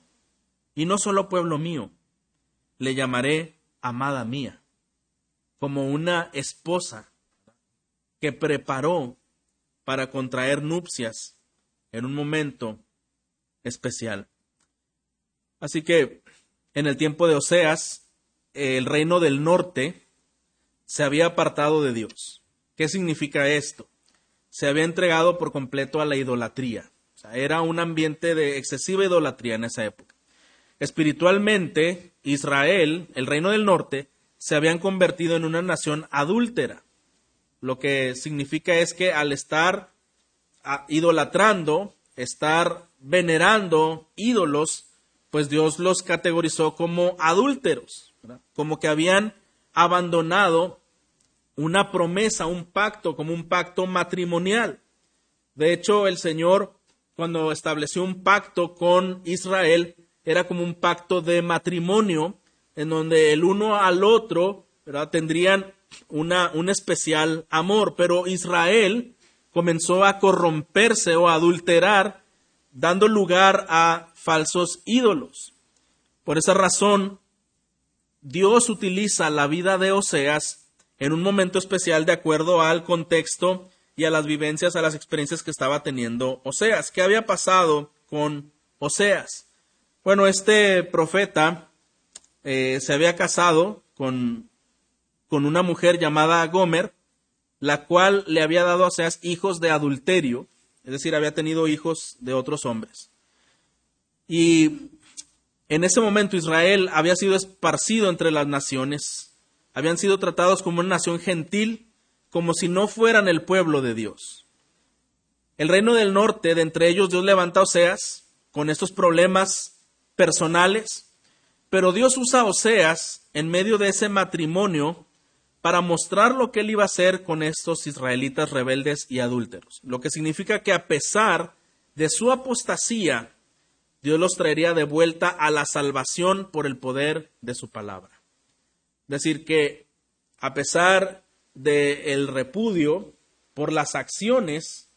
y no solo pueblo mío, le llamaré amada mía, como una esposa que preparó para contraer nupcias en un momento especial. Así que en el tiempo de Oseas, el reino del norte se había apartado de Dios. ¿Qué significa esto? Se había entregado por completo a la idolatría. Era un ambiente de excesiva idolatría en esa época. Espiritualmente, Israel, el reino del norte, se habían convertido en una nación adúltera. Lo que significa es que al estar ah, idolatrando, estar venerando ídolos, pues Dios los categorizó como adúlteros, como que habían abandonado una promesa, un pacto, como un pacto matrimonial. De hecho, el Señor, cuando estableció un pacto con Israel, era como un pacto de matrimonio, en donde el uno al otro tendrían una, un especial amor, pero Israel comenzó a corromperse o a adulterar, dando lugar a falsos ídolos. Por esa razón, Dios utiliza la vida de Oseas en un momento especial de acuerdo al contexto y a las vivencias, a las experiencias que estaba teniendo Oseas. ¿Qué había pasado con Oseas? Bueno, este profeta eh, se había casado con, con una mujer llamada Gomer, la cual le había dado a Oseas hijos de adulterio, es decir, había tenido hijos de otros hombres. Y en ese momento Israel había sido esparcido entre las naciones, habían sido tratados como una nación gentil, como si no fueran el pueblo de Dios. El reino del norte, de entre ellos Dios levanta a Oseas con estos problemas personales, pero Dios usa a Oseas en medio de ese matrimonio para mostrar lo que él iba a hacer con estos israelitas rebeldes y adúlteros. Lo que significa que a pesar de su apostasía, Dios los traería de vuelta a la salvación por el poder de su palabra. Decir, que a pesar del repudio por las acciones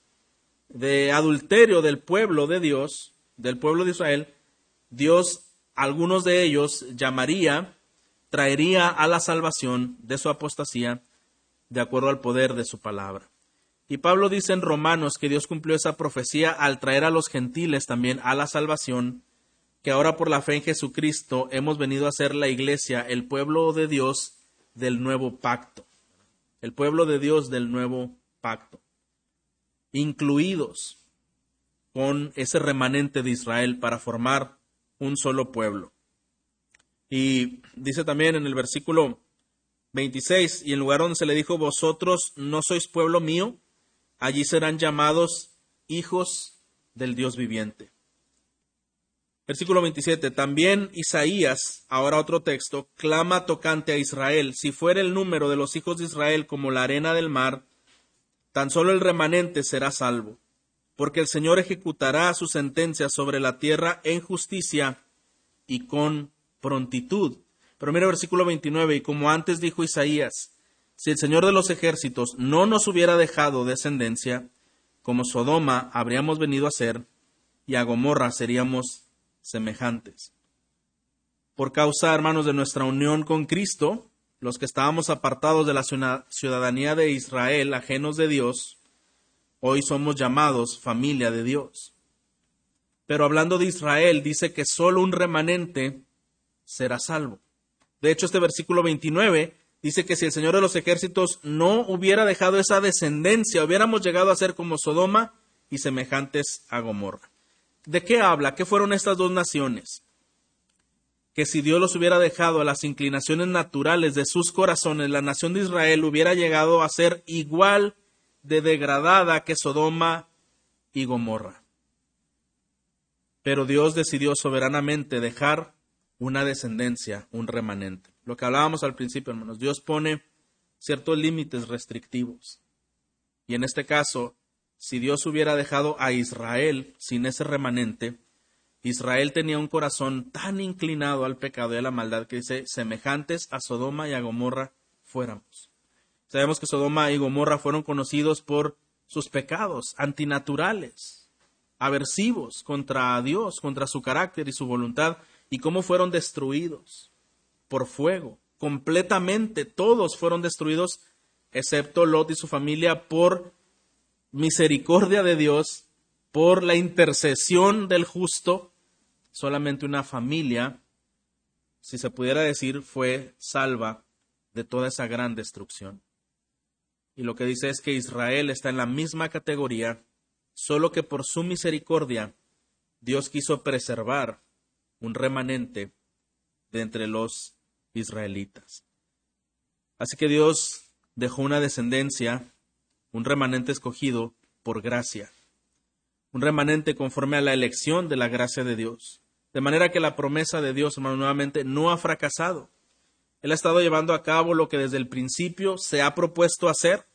de adulterio del pueblo de Dios, del pueblo de Israel, Dios, algunos de ellos llamaría, traería a la salvación de su apostasía de acuerdo al poder de su palabra. Y Pablo dice en Romanos que Dios cumplió esa profecía al traer a los gentiles también a la salvación, que ahora por la fe en Jesucristo hemos venido a ser la iglesia, el pueblo de Dios del nuevo pacto, el pueblo de Dios del nuevo pacto, incluidos con ese remanente de Israel para formar un solo pueblo. Y dice también en el versículo 26, y en lugar donde se le dijo, vosotros no sois pueblo mío, allí serán llamados hijos del Dios viviente. Versículo 27. También Isaías, ahora otro texto, clama tocante a Israel. Si fuera el número de los hijos de Israel como la arena del mar, tan solo el remanente será salvo. Porque el Señor ejecutará su sentencia sobre la tierra en justicia y con prontitud. Pero mira versículo 29. Y como antes dijo Isaías, si el Señor de los ejércitos no nos hubiera dejado descendencia, como Sodoma habríamos venido a ser, y a Gomorra seríamos semejantes. Por causa, hermanos, de nuestra unión con Cristo, los que estábamos apartados de la ciudadanía de Israel, ajenos de Dios, hoy somos llamados familia de Dios. Pero hablando de Israel, dice que solo un remanente será salvo. De hecho, este versículo 29 dice que si el Señor de los ejércitos no hubiera dejado esa descendencia, hubiéramos llegado a ser como Sodoma y semejantes a Gomorra. ¿De qué habla? ¿Qué fueron estas dos naciones? Que si Dios los hubiera dejado a las inclinaciones naturales de sus corazones, la nación de Israel hubiera llegado a ser igual de degradada que Sodoma y Gomorra. Pero Dios decidió soberanamente dejar una descendencia, un remanente. Lo que hablábamos al principio, hermanos, Dios pone ciertos límites restrictivos. Y en este caso, si Dios hubiera dejado a Israel sin ese remanente, Israel tenía un corazón tan inclinado al pecado y a la maldad que dice, semejantes a Sodoma y a Gomorra fuéramos. Sabemos que Sodoma y Gomorra fueron conocidos por sus pecados antinaturales, aversivos contra Dios, contra su carácter y su voluntad, y cómo fueron destruidos por fuego. Completamente todos fueron destruidos, excepto Lot y su familia, por misericordia de Dios, por la intercesión del justo, solamente una familia, si se pudiera decir, fue salva de toda esa gran destrucción. Y lo que dice es que Israel está en la misma categoría, solo que por su misericordia Dios quiso preservar un remanente de entre los israelitas. Así que Dios dejó una descendencia un remanente escogido por gracia, un remanente conforme a la elección de la gracia de Dios. De manera que la promesa de Dios, nuevamente, no ha fracasado. Él ha estado llevando a cabo lo que desde el principio se ha propuesto hacer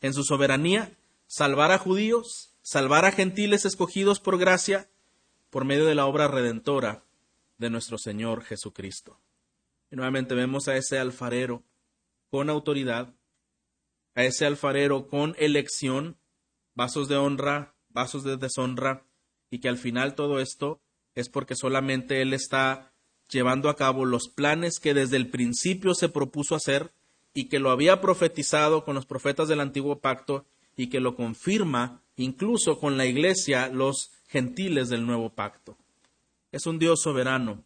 en su soberanía, salvar a judíos, salvar a gentiles escogidos por gracia, por medio de la obra redentora de nuestro Señor Jesucristo. Y nuevamente vemos a ese alfarero con autoridad, a ese alfarero con elección, vasos de honra, vasos de deshonra, y que al final todo esto es porque solamente Él está llevando a cabo los planes que desde el principio se propuso hacer y que lo había profetizado con los profetas del antiguo pacto y que lo confirma incluso con la iglesia los gentiles del nuevo pacto. Es un Dios soberano,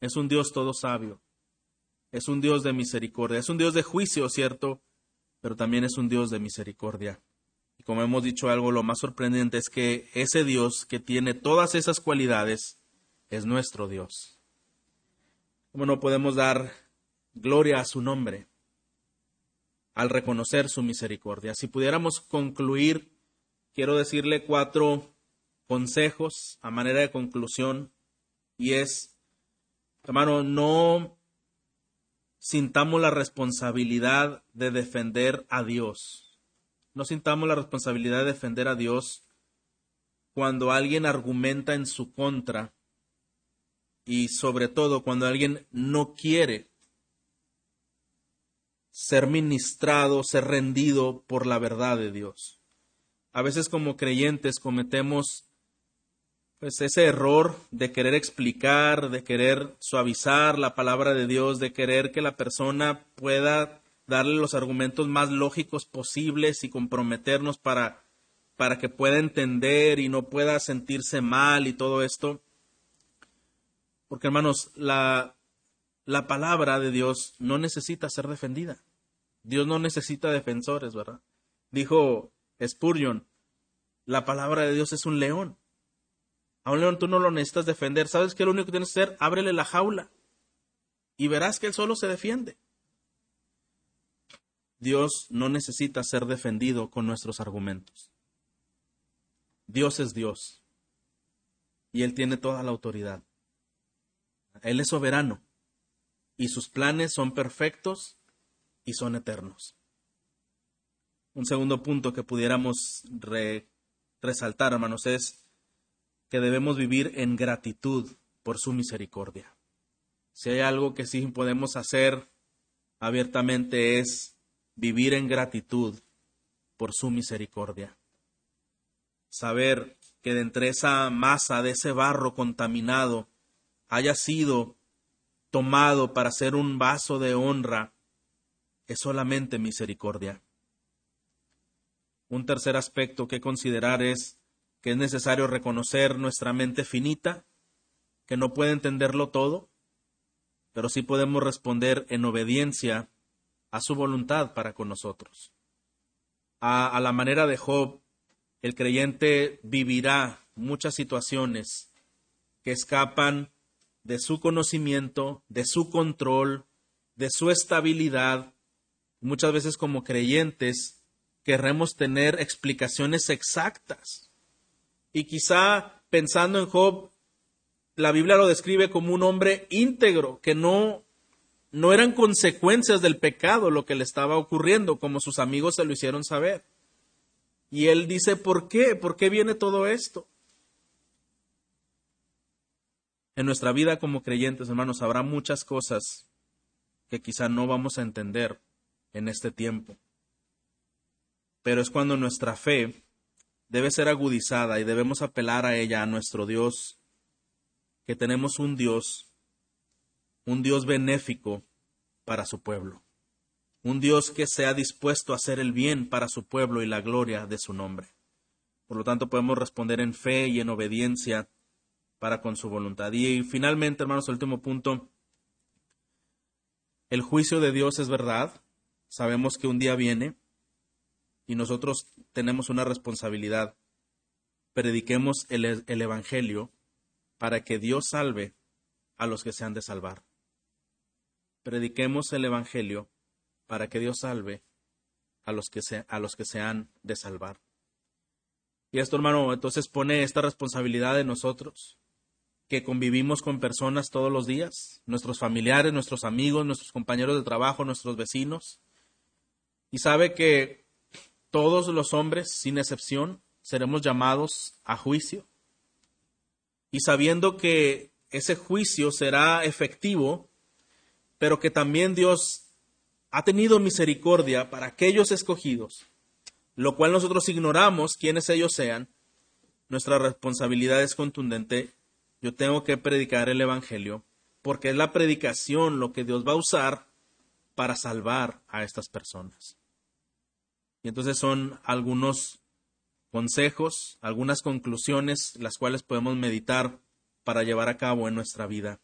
es un Dios todo sabio, es un Dios de misericordia, es un Dios de juicio, ¿cierto? Pero también es un Dios de misericordia. Y como hemos dicho algo, lo más sorprendente es que ese Dios que tiene todas esas cualidades es nuestro Dios. ¿Cómo no podemos dar gloria a su nombre al reconocer su misericordia? Si pudiéramos concluir, quiero decirle cuatro consejos a manera de conclusión y es, hermano, no sintamos la responsabilidad de defender a Dios. No sintamos la responsabilidad de defender a Dios cuando alguien argumenta en su contra y sobre todo cuando alguien no quiere ser ministrado, ser rendido por la verdad de Dios. A veces como creyentes cometemos pues ese error de querer explicar, de querer suavizar la palabra de Dios, de querer que la persona pueda darle los argumentos más lógicos posibles y comprometernos para, para que pueda entender y no pueda sentirse mal y todo esto. Porque hermanos, la, la palabra de Dios no necesita ser defendida. Dios no necesita defensores, ¿verdad? Dijo Spurgeon, la palabra de Dios es un león a un león tú no lo necesitas defender. ¿Sabes qué? Lo único que tienes que hacer, ábrele la jaula y verás que él solo se defiende. Dios no necesita ser defendido con nuestros argumentos. Dios es Dios. y Él tiene toda la autoridad. Él es soberano y sus planes son perfectos y son eternos. Un segundo punto que pudiéramos resaltar, hermanos, es que debemos vivir en gratitud por su misericordia. Si hay algo que sí podemos hacer abiertamente es vivir en gratitud por su misericordia. Saber que de entre esa masa, de ese barro contaminado, haya sido tomado para ser un vaso de honra, es solamente misericordia. Un tercer aspecto que considerar es que es necesario reconocer nuestra mente finita, que no puede entenderlo todo, pero sí podemos responder en obediencia a su voluntad para con nosotros. A, a la manera de Job, el creyente vivirá muchas situaciones que escapan de su conocimiento, de su control, de su estabilidad. Muchas veces como creyentes querremos tener explicaciones exactas. Y quizá pensando en Job, la Biblia lo describe como un hombre íntegro, que no, no eran consecuencias del pecado lo que le estaba ocurriendo, como sus amigos se lo hicieron saber. Y él dice, ¿por qué? ¿Por qué viene todo esto? En nuestra vida como creyentes, hermanos, habrá muchas cosas que quizá no vamos a entender en este tiempo. Pero es cuando nuestra fe debe ser agudizada y debemos apelar a ella, a nuestro Dios, que tenemos un Dios, un Dios benéfico para su pueblo un Dios que sea dispuesto a hacer el bien para su pueblo y la gloria de su nombre. Por lo tanto, podemos responder en fe y en obediencia para con su voluntad. Y finalmente, hermanos, el último punto, el juicio de Dios es verdad. Sabemos que un día viene y nosotros tenemos una responsabilidad. Prediquemos el, el Evangelio para que Dios salve a los que se han de salvar. Prediquemos el Evangelio para que Dios salve a los que se, a los que se han de salvar. Y esto, hermano, entonces pone esta responsabilidad en nosotros, que convivimos con personas todos los días, nuestros familiares, nuestros amigos, nuestros compañeros de trabajo, nuestros vecinos, y sabe que todos los hombres, sin excepción, seremos llamados a juicio. Y sabiendo que ese juicio será efectivo, pero que también Dios ha tenido misericordia para aquellos escogidos, lo cual nosotros ignoramos quiénes ellos sean, nuestra responsabilidad es contundente. Yo tengo que predicar el Evangelio, porque es la predicación lo que Dios va a usar para salvar a estas personas. Y entonces son algunos consejos, algunas conclusiones, las cuales podemos meditar para llevar a cabo en nuestra vida.